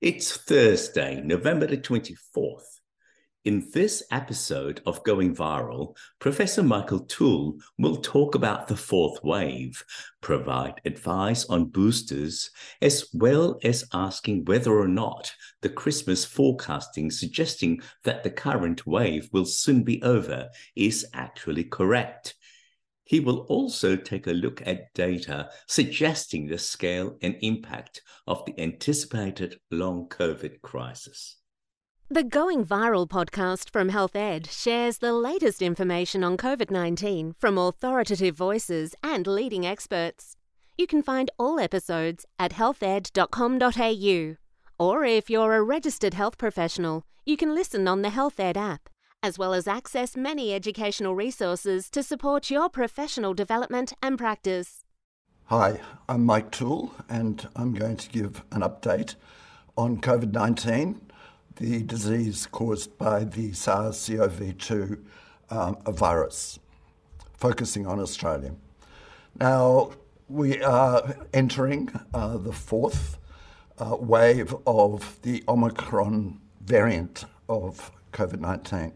It's Thursday, November the 24th. In this episode of Going Viral, Professor Michael Toole will talk about the fourth wave, provide advice on boosters, as well as asking whether or not the Christmas forecasting suggesting that the current wave will soon be over is actually correct. He will also take a look at data suggesting the scale and impact of the anticipated long COVID crisis. The Going Viral podcast from Health Ed shares the latest information on COVID 19 from authoritative voices and leading experts. You can find all episodes at healthed.com.au. Or if you're a registered health professional, you can listen on the Health Ed app as well as access many educational resources to support your professional development and practice. Hi, I'm Mike Toole, and I'm going to give an update on COVID 19, the disease caused by the SARS CoV 2 um, virus, focusing on Australia. Now, we are entering uh, the fourth uh, wave of the Omicron variant of COVID 19.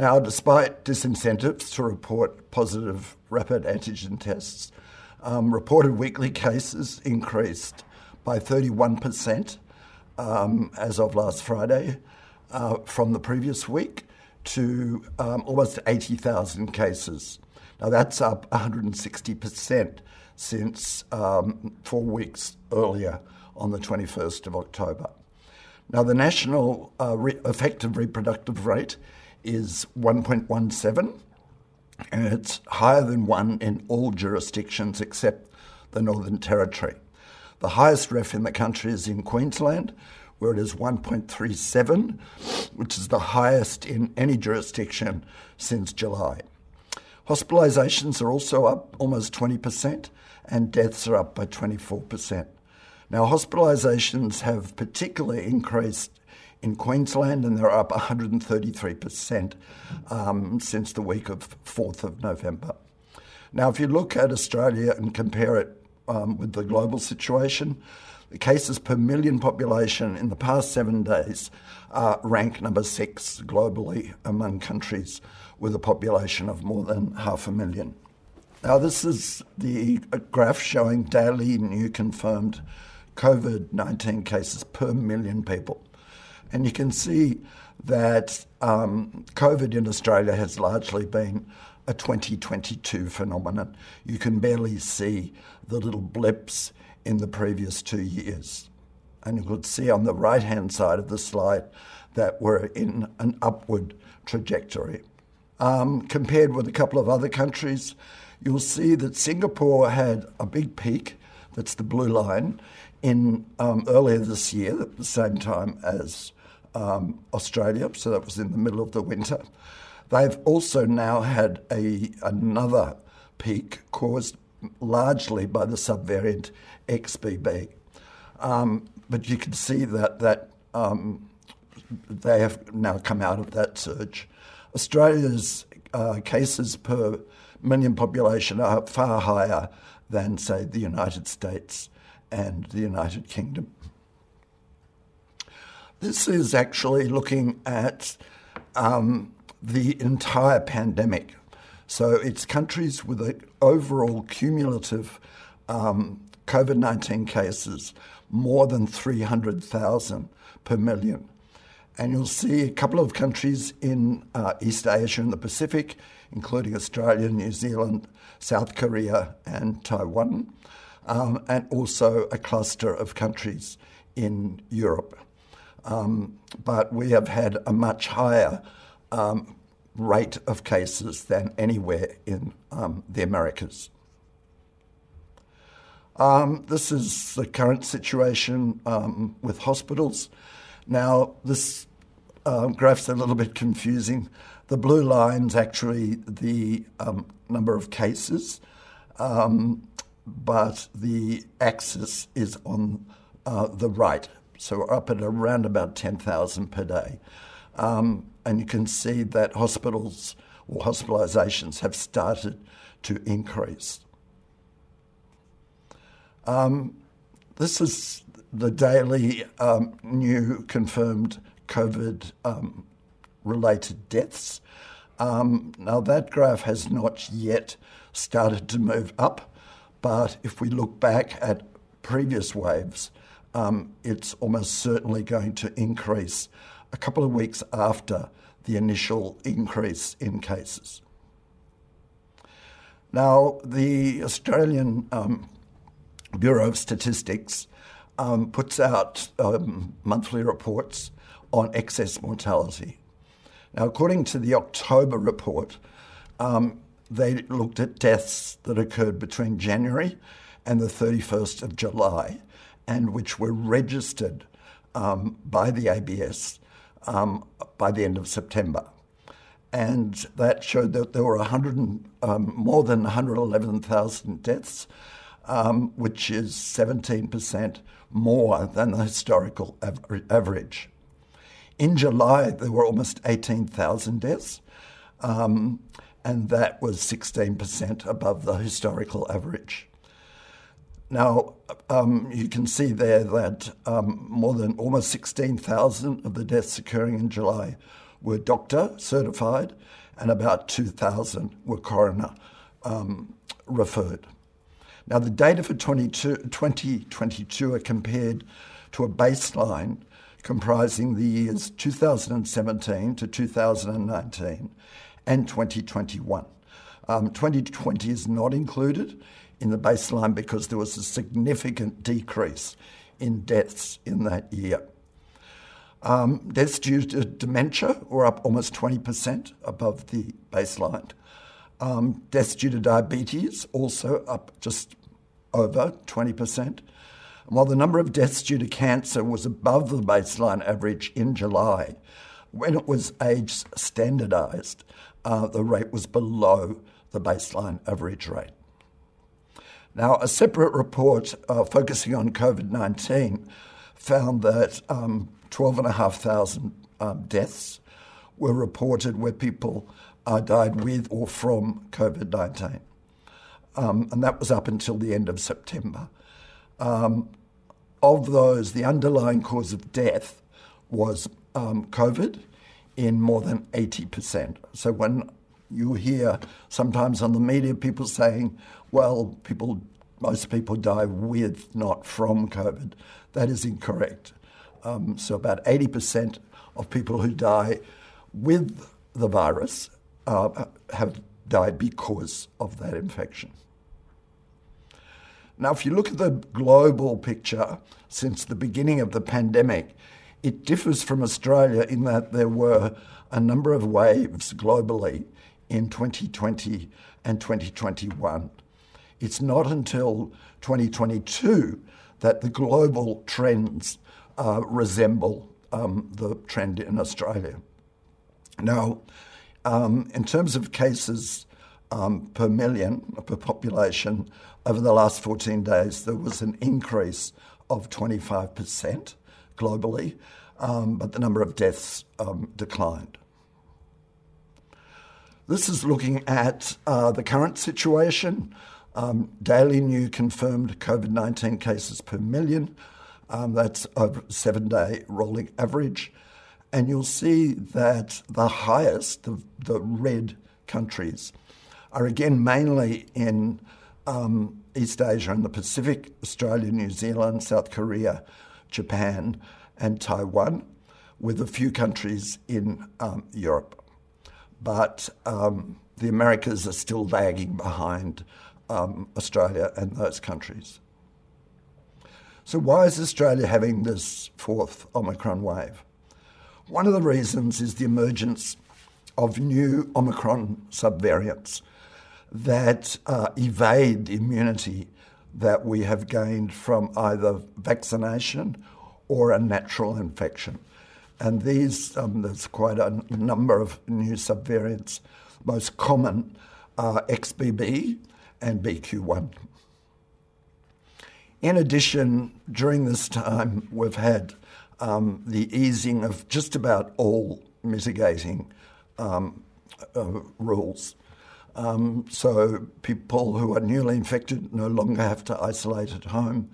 Now, despite disincentives to report positive rapid antigen tests, um, reported weekly cases increased by 31% um, as of last Friday uh, from the previous week to um, almost 80,000 cases. Now, that's up 160% since um, four weeks earlier on the 21st of October. Now, the national uh, re- effective reproductive rate is 1.17, and it's higher than one in all jurisdictions except the Northern Territory. The highest Reff in the country is in Queensland, where it is 1.37, which is the highest in any jurisdiction since July. Hospitalisations are also up almost 20%, and deaths are up by 24%. Now, hospitalisations have particularly increased in Queensland, and they're up 133% um, since the week of 4th of November. Now, if you look at Australia and compare it um, with the global situation, the cases per million population in the past seven days uh, rank number six globally among countries with a population of more than half a million. Now, this is the graph showing daily new confirmed COVID 19 cases per million people. And you can see that um, COVID in Australia has largely been a 2022 phenomenon. You can barely see the little blips in the previous two years. And you could see on the right hand side of the slide that we're in an upward trajectory. Um, compared with a couple of other countries, you'll see that Singapore had a big peak, that's the blue line, in um, earlier this year at the same time as um, Australia, so that was in the middle of the winter. They've also now had a another peak caused largely by the subvariant XBB. Um, but you can see that that um, they have now come out of that surge. Australia's uh, cases per million population are far higher than, say, the United States and the United Kingdom. This is actually looking at um, the entire pandemic. So it's countries with an overall cumulative um, COVID 19 cases more than 300,000 per million. And you'll see a couple of countries in uh, East Asia and the Pacific, including Australia, New Zealand, South Korea, and Taiwan, um, and also a cluster of countries in Europe. Um, but we have had a much higher um, rate of cases than anywhere in um, the Americas. Um, this is the current situation um, with hospitals. Now, this um, graph's a little bit confusing. The blue line's actually the number of cases, but the axis is on uh, the right. So we're up at around about 10,000 per day. Um, and you can see that hospitals or hospitalisations have started to increase. Um, this is the daily um, new confirmed COVID um, related deaths. Um, now, that graph has not yet started to move up, but if we look back at previous waves, um, it's almost certainly going to increase a couple of weeks after the initial increase in cases. Now, the Australian um, Bureau of Statistics um, puts out um, monthly reports on excess mortality. Now, according to the October report, um, they looked at deaths that occurred between January and the 31st of July and which were registered um, by the ABS um, by the end of September. And that showed that there were 100, um, more than 111,000 deaths, um, which is 17% more than the historical average. In July, there were almost 18,000 deaths, um, and that was 16% above the historical average. Now, um, you can see there that um, more than almost 16,000 of the deaths occurring in July were doctor certified, and about 2,000 were coroner um, referred. Now, the data for 2022 are compared to a baseline comprising the years 2017 to 2019 and 2021. Um, 2020 is not included in the baseline because there was a significant decrease in deaths in that year. Um, deaths due to dementia were up almost 20% above the baseline. Um, deaths due to diabetes also up just over 20%. And while the number of deaths due to cancer was above the baseline average in July, when it was age standardised, uh, the rate was below the baseline average rate. Now, a separate report uh, focusing on COVID 19 found that um, 12,500 um, deaths were reported where people uh, died with or from COVID 19. Um, and that was up until the end of September. Um, of those, the underlying cause of death was um, COVID in more than 80%. So when you hear sometimes on the media people saying, well, people, most people die with, not from COVID. That is incorrect. Um, so about 80% of people who die with the virus uh, have died because of that infection. Now, if you look at the global picture since the beginning of the pandemic, it differs from Australia in that there were a number of waves globally in 2020 and 2021. It's not until 2022 that the global trends uh, resemble um, the trend in Australia. Now, um, in terms of cases um, per million, per population, over the last 14 days, there was an increase of 25% globally, um, but the number of deaths um, declined. This is looking at uh, the current situation. Um, daily new confirmed COVID 19 cases per million. Um, that's a seven day rolling average. And you'll see that the highest, the, the red countries, are again mainly in um, East Asia and the Pacific Australia, New Zealand, South Korea, Japan, and Taiwan, with a few countries in um, Europe but um, the Americas are still lagging behind um, Australia and those countries. So, why is Australia having this fourth Omicron wave? One of the reasons is the emergence of new Omicron subvariants that uh, evade the immunity that we have gained from either vaccination or a natural infection. And these, um, there's quite a number of new subvariants. Most common are XBB and BQ1. In addition, during this time, we've had um, the easing of just about all mitigating um, uh, rules. Um, so people who are newly infected no longer have to isolate at home.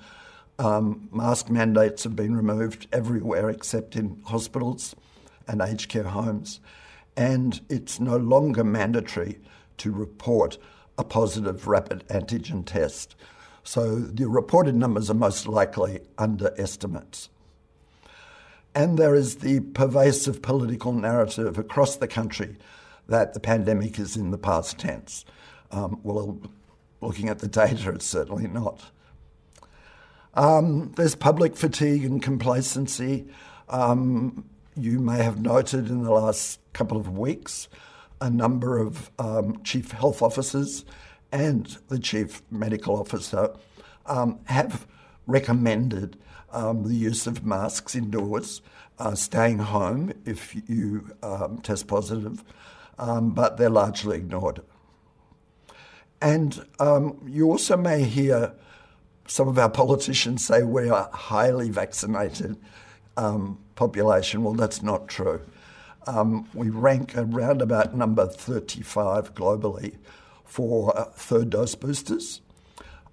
Um, mask mandates have been removed everywhere except in hospitals and aged care homes. And it's no longer mandatory to report a positive rapid antigen test. So the reported numbers are most likely underestimates. And there is the pervasive political narrative across the country that the pandemic is in the past tense. Um, well, looking at the data, it's certainly not. Um, there's public fatigue and complacency. Um, you may have noted in the last couple of weeks a number of um, chief health officers and the chief medical officer um, have recommended um, the use of masks indoors, uh, staying home if you um, test positive, um, but they're largely ignored. And you also may hear some of our politicians say we are a highly vaccinated um, population. Well, that's not true. Um, we rank around about number 35 globally for uh, third dose boosters.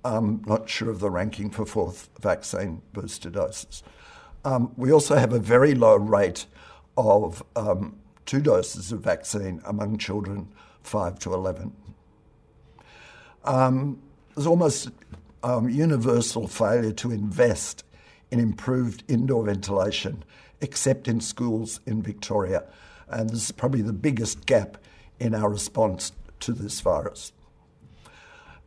Um, not sure of the ranking for fourth vaccine booster doses. Um, we also have a very low rate of um, two doses of vaccine among children 5 to 11. Um, there's almost um, universal failure to invest in improved indoor ventilation, except in schools in Victoria. And this is probably the biggest gap in our response to this virus.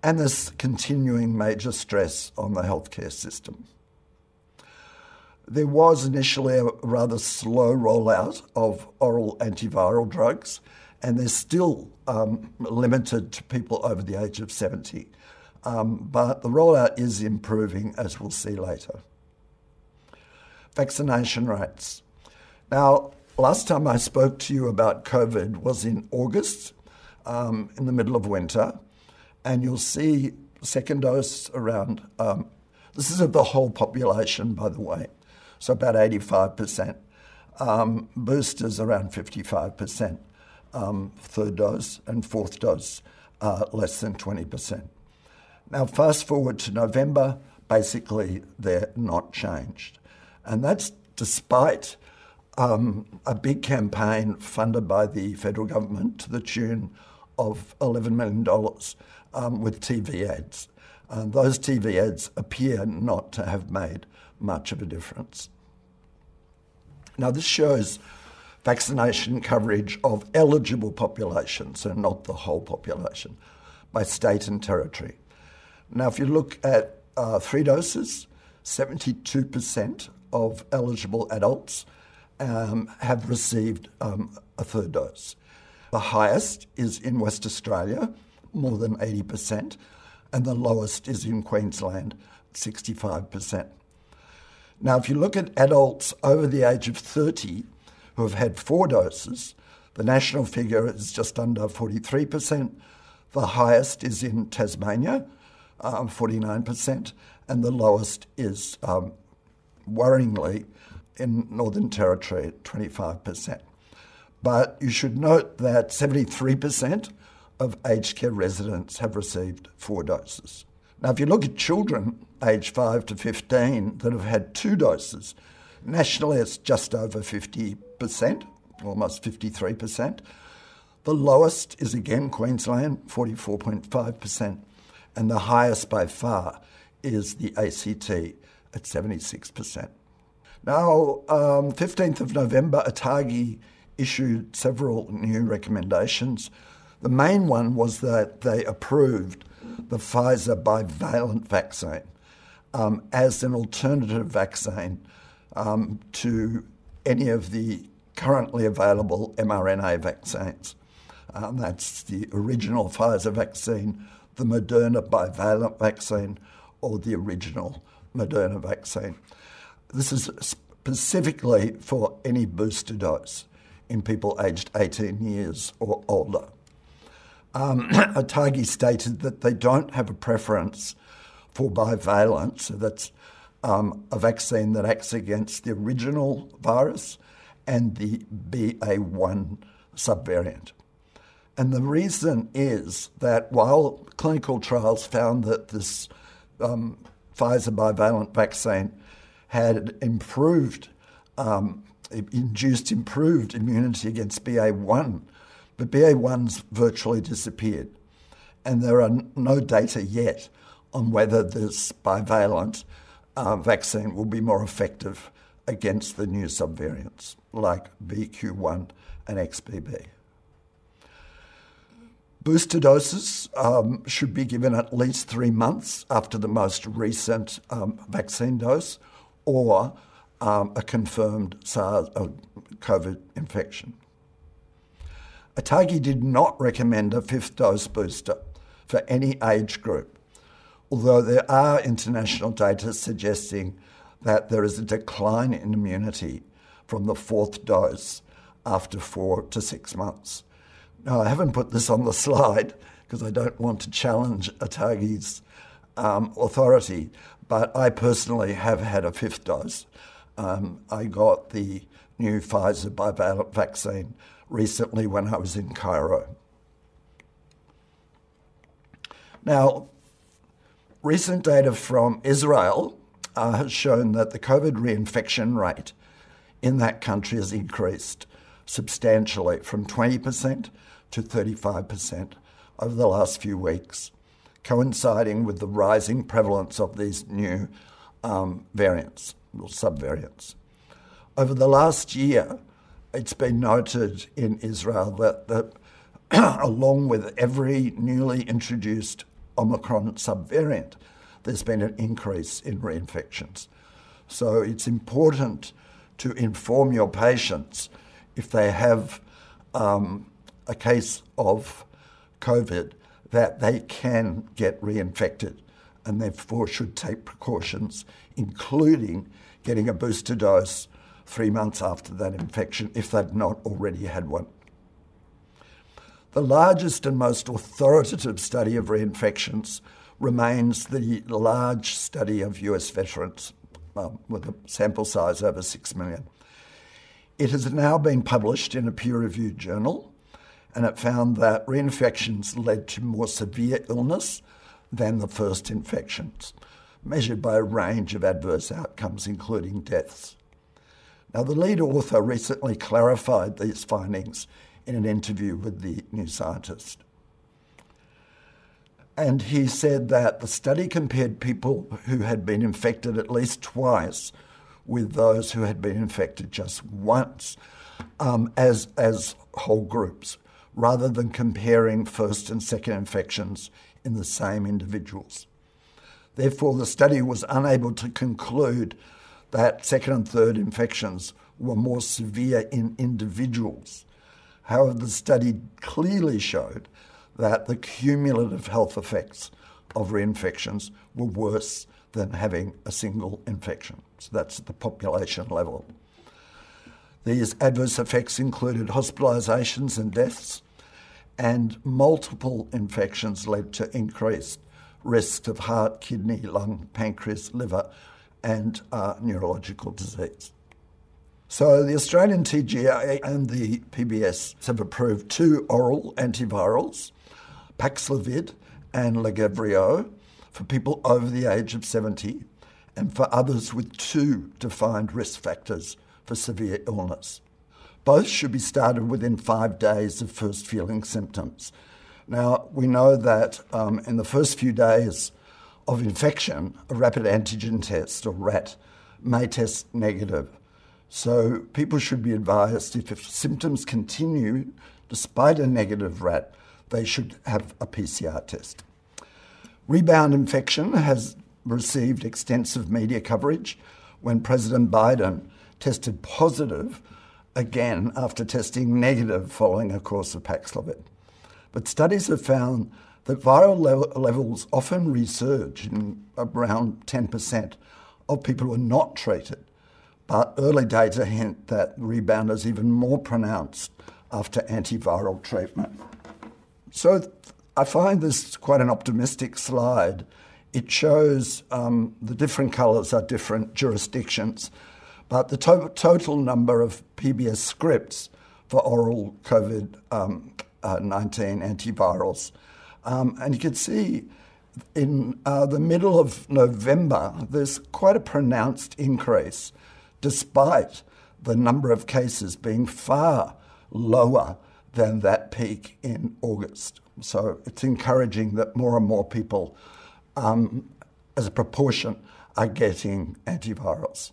And this continuing major stress on the healthcare system. There was initially a rather slow rollout of oral antiviral drugs, and they're still um, limited to people over the age of 70. Um, but the rollout is improving, as we'll see later. Vaccination rates. Now, last time I spoke to you about COVID was in August, um, in the middle of winter, and you'll see second dose around. Um, this is of the whole population, by the way so about 85%. Um, boosters around 55%, um, third dose, and fourth dose uh, less than 20%. Now, fast forward to November, basically they're not changed. And that's despite um, a big campaign funded by the federal government to the tune of $11 million um, with TV ads. And those TV ads appear not to have made much of a difference. Now, this shows vaccination coverage of eligible populations, so not the whole population, by state and territory. Now, if you look at uh, three doses, 72% of eligible adults um, have received um, a third dose. The highest is in West Australia, more than 80%, and the lowest is in Queensland, 65%. Now, if you look at adults over the age of 30 who have had four doses, the national figure is just under 43%. The highest is in Tasmania, um, 49%, and the lowest is um, worryingly in Northern Territory at 25%. But you should note that 73% of aged care residents have received four doses. Now, if you look at children aged 5 to 15 that have had two doses, nationally it's just over 50%, almost 53%. The lowest is again Queensland, 44.5%, and the highest by far is the ACT at 76%. Now, um, 15th of November, ATAGI issued several new recommendations. The main one was that they approved the Pfizer bivalent vaccine um, as an alternative vaccine um, to any of the currently available mRNA vaccines. Um, that's the original Pfizer vaccine, the Moderna bivalent vaccine, or the original Moderna vaccine. This is specifically for any booster dose in people aged 18 years or older um, ATAGI stated that they don't have a preference for bivalent, so that's um, a vaccine that acts against the original virus and the BA1 subvariant. And the reason is that while clinical trials found that this um, Pfizer bivalent vaccine had improved, um, induced improved immunity against BA1, but BA1's virtually disappeared. And there are no data yet on whether this bivalent uh, vaccine will be more effective against the new subvariants like BQ1 and XBB. Booster doses um, should be given at least three months after the most recent um, vaccine dose or um, a confirmed SARS uh, COVID infection. ATAGI did not recommend a fifth dose booster for any age group, although there are international data suggesting that there is a decline in immunity from the fourth dose after four to six months. Now, I haven't put this on the slide because I don't want to challenge ATAGI's um, authority, but I personally have had a fifth dose. Um, I got the new Pfizer bivalent vaccine recently when I was in Cairo. Now, recent data from Israel uh, has shown that the COVID reinfection rate in that country has increased substantially from 20% to 35% over the last few weeks, coinciding with the rising prevalence of these new um, variants or subvariants. Over the last year, it's been noted in Israel that, that along with every newly introduced Omicron subvariant, there's been an increase in reinfections. So it's important to inform your patients if they have um, a case of COVID that they can get reinfected and therefore should take precautions, including getting a booster dose three months after that infection if they've not already had one. The largest and most authoritative study of reinfections remains the large study of US veterans um, with a sample size over 6 million. It has now been published in a peer reviewed journal and it found that reinfections led to more severe illness than the first infections, measured by a range of adverse outcomes, including deaths. Now, the lead author recently clarified these findings in an interview with the New Scientist. And he said that the study compared people who had been infected at least twice with those who had been infected just once um, as, as whole groups rather than comparing first and second infections in the same individuals. Therefore, the study was unable to conclude that second and third infections were more severe in individuals. However, the study clearly showed that the cumulative health effects of reinfections were worse than having a single infection. So that's at the population level. These adverse effects included hospitalisations and deaths, and multiple infections led to increased risk of heart, kidney, lung, pancreas, liver, and uh, neurological disease. So the Australian TGA and the PBS have approved two oral antivirals, Paxlovid and Lagevrio, for people over the age of 70 and for others with two defined risk factors for severe illness. Both should be started within five days of first feeling symptoms. Now, we know that um, in the first few days of infection, a rapid antigen test or RAT may test negative. So, people should be advised if, if symptoms continue despite a negative RAT, they should have a PCR test. Rebound infection has received extensive media coverage when President Biden tested positive again after testing negative following a course of Paxlovid. But studies have found that viral le- levels often resurge in around 10% of people who are not treated. But early data hint that rebound is even more pronounced after antiviral treatment. So I find this quite an optimistic slide. It shows um, the different colours are different jurisdictions but the to- total number of PBS scripts for oral COVID um, uh, 19 antivirals. Um, and you can see in uh, the middle of November, there's quite a pronounced increase, despite the number of cases being far lower than that peak in August. So it's encouraging that more and more people, um, as a proportion, are getting antivirals.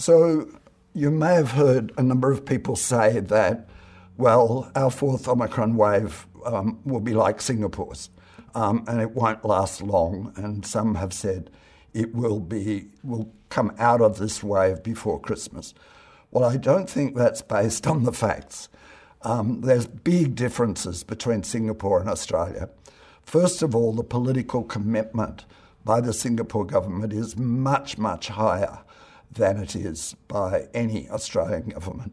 So you may have heard a number of people say that, well, our fourth Omicron wave um, will be like Singapore's, um, and it won't last long. And some have said it will be will come out of this wave before Christmas. Well, I don't think that's based on the facts. Um, there's big differences between Singapore and Australia. First of all, the political commitment by the Singapore government is much, much higher than it is by any Australian government.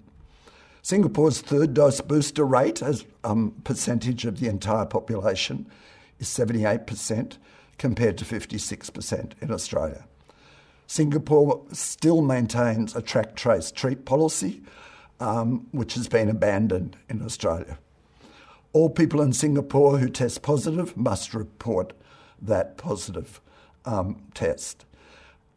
Singapore's third dose booster rate as um, percentage of the entire population is 78% compared to 56% in Australia. Singapore still maintains a track, trace, treat policy, um, which has been abandoned in Australia. All people in Singapore who test positive must report that positive um, test.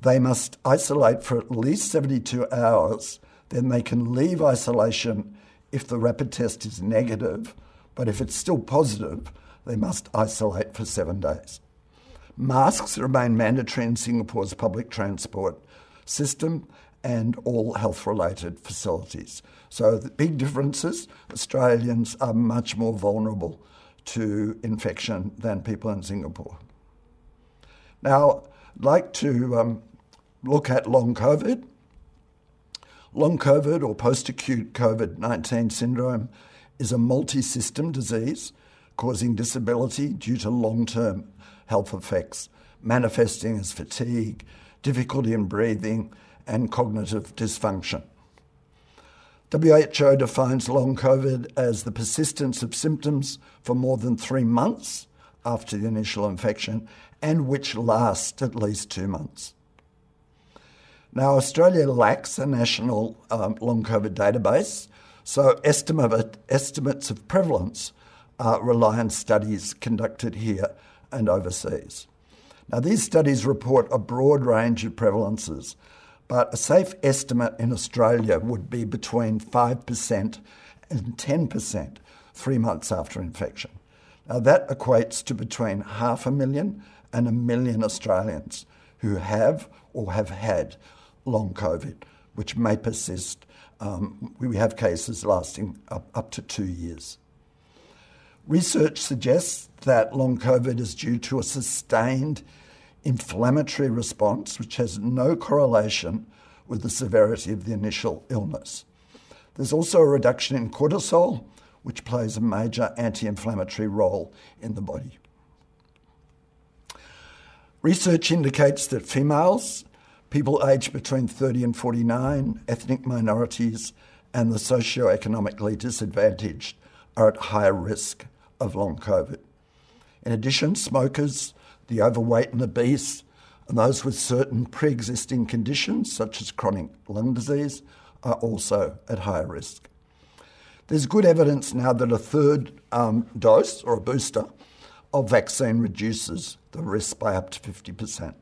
They must isolate for at least 72 hours, then they can leave isolation if the rapid test is negative, but if it's still positive, they must isolate for seven days. Masks remain mandatory in Singapore's public transport system and all health related facilities. So, the big differences Australians are much more vulnerable to infection than people in Singapore. Now, I'd like to um, look at long COVID. Long COVID or post acute COVID 19 syndrome is a multi system disease causing disability due to long term health effects, manifesting as fatigue, difficulty in breathing, and cognitive dysfunction. WHO defines long COVID as the persistence of symptoms for more than three months after the initial infection and which last at least two months. Now, Australia lacks a national um, long COVID database, so estimate, estimates of prevalence uh, rely on studies conducted here and overseas. Now, these studies report a broad range of prevalences, but a safe estimate in Australia would be between 5% and 10% three months after infection. Now, that equates to between half a million and a million Australians who have or have had long COVID, which may persist. Um, we have cases lasting up, up to two years. Research suggests that long COVID is due to a sustained inflammatory response, which has no correlation with the severity of the initial illness. There's also a reduction in cortisol, which plays a major anti inflammatory role in the body. Research indicates that females people aged between 30 and 49, ethnic minorities, and the socio-economically disadvantaged are at higher risk of long COVID. In addition, smokers, the overweight and obese, and those with certain pre existing conditions, such as chronic lung disease, are also at higher risk. There's good evidence now that a third um, dose or a booster of vaccine reduces the risk by up to 50%.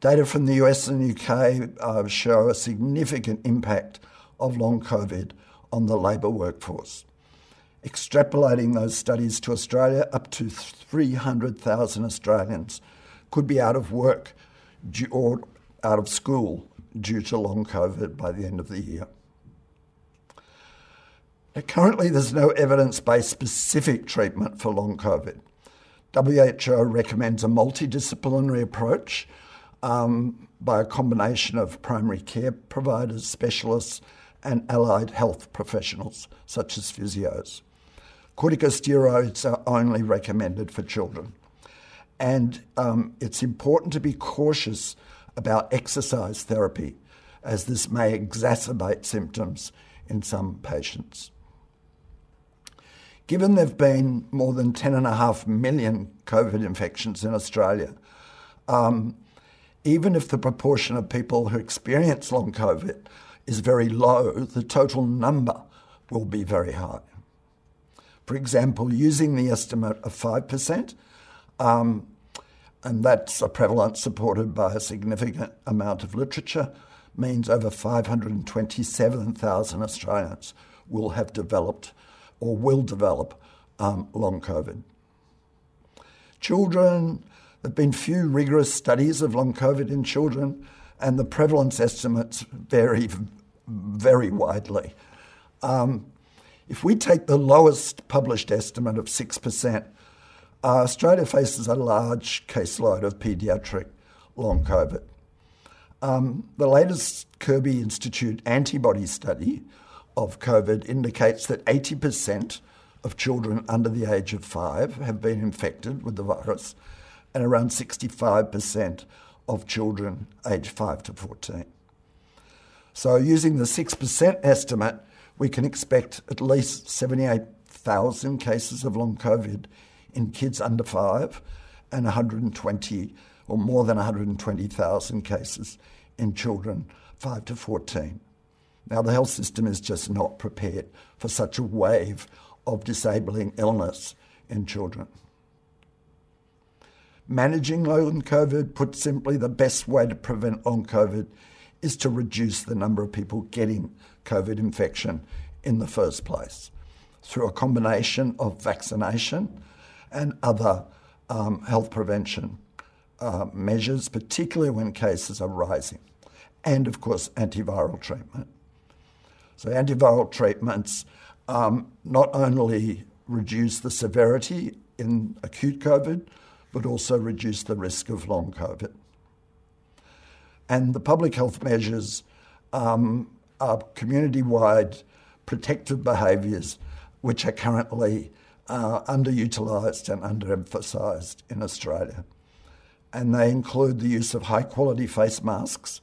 Data from the US and UK uh, show a significant impact of long COVID on the labour workforce. Extrapolating those studies to Australia, up to 300,000 Australians could be out of work or out of school due to long COVID by the end of the year. Now, currently, there's no evidence based specific treatment for long COVID. WHO recommends a multidisciplinary approach um, by a combination of primary care providers, specialists, and allied health professionals, such as physios. Corticosteroids are only recommended for children. And um, it's important to be cautious about exercise therapy, as this may exacerbate symptoms in some patients. Given there have been more than 10.5 million COVID infections in Australia, um, even if the proportion of people who experience long COVID is very low, the total number will be very high. For example, using the estimate of 5%, um, and that's a prevalence supported by a significant amount of literature, means over 527,000 Australians will have developed or will develop um, long COVID. Children, there have been few rigorous studies of long COVID in children, and the prevalence estimates vary very widely. Um, if we take the lowest published estimate of 6%, uh, Australia faces a large caseload of paediatric long COVID. Um, the latest Kirby Institute antibody study of COVID indicates that 80% of children under the age of five have been infected with the virus, and around 65% of children aged 5 to 14. So, using the 6% estimate, we can expect at least 78,000 cases of long COVID in kids under 5 and 120 or more than 120,000 cases in children 5 to 14. Now, the health system is just not prepared for such a wave of disabling illness in children. Managing long COVID, put simply, the best way to prevent long COVID is to reduce the number of people getting COVID infection in the first place through a combination of vaccination and other um, health prevention uh, measures, particularly when cases are rising, and of course, antiviral treatment. So, antiviral treatments um, not only reduce the severity in acute COVID, but also reduce the risk of long COVID. And the public health measures um, are community wide protective behaviours which are currently uh, underutilised and underemphasised in Australia. And they include the use of high quality face masks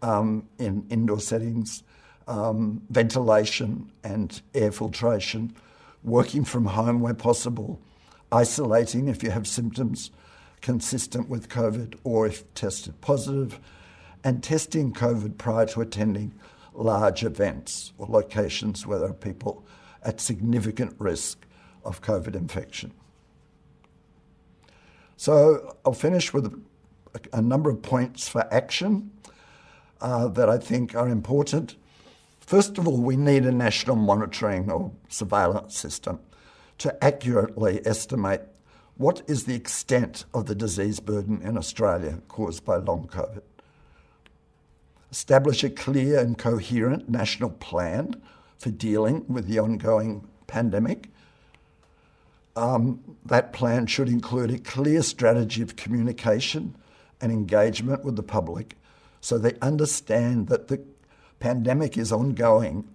um, in indoor settings, um, ventilation and air filtration, working from home where possible, isolating if you have symptoms consistent with COVID or if tested positive, and testing COVID prior to attending large events or locations where there are people at significant risk of COVID infection. So I'll finish with a, a number of points for action uh, that I think are important. First of all, we need a national monitoring or surveillance system to accurately estimate what is the extent of the disease burden in Australia caused by long COVID. Establish a clear and coherent national plan for dealing with the ongoing pandemic. Um, that plan should include a clear strategy of communication and engagement with the public so they understand that the pandemic is ongoing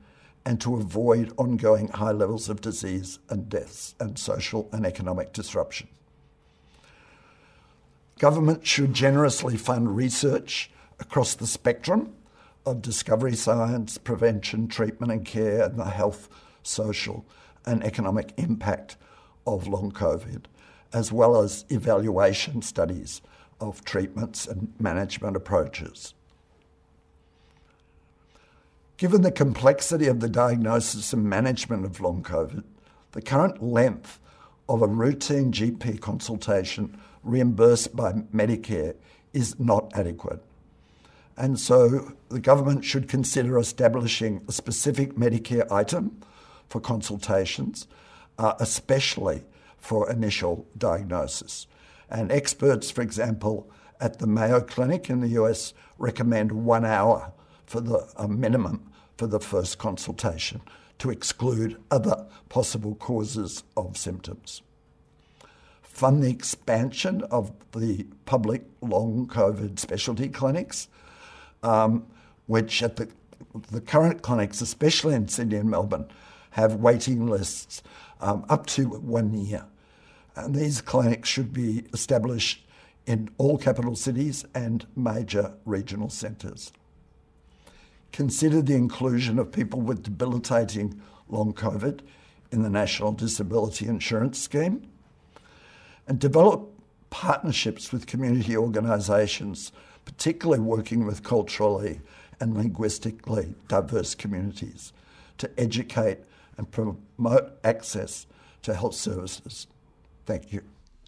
and to avoid ongoing high levels of disease and deaths and social and economic disruption. Government should generously fund research across the spectrum of discovery science, prevention, treatment and care, and the health, social, and economic impact of long COVID, as well as evaluation studies of treatments and management approaches. Given the complexity of the diagnosis and management of long COVID, the current length of a routine GP consultation reimbursed by Medicare is not adequate. And so the government should consider establishing a specific Medicare item for consultations, uh, especially for initial diagnosis. And experts, for example, at the Mayo Clinic in the US recommend one hour for the minimum for the first consultation to exclude other possible causes of symptoms. Fund the expansion of the public long COVID specialty clinics um, which at the, the current clinics, especially in Sydney and Melbourne, have waiting lists um, up to one year. And these clinics should be established in all capital cities and major regional centres. Consider the inclusion of people with debilitating long COVID in the National Disability Insurance Scheme and develop partnerships with community organisations particularly working with culturally and linguistically diverse communities to educate and promote access to health services. Thank you.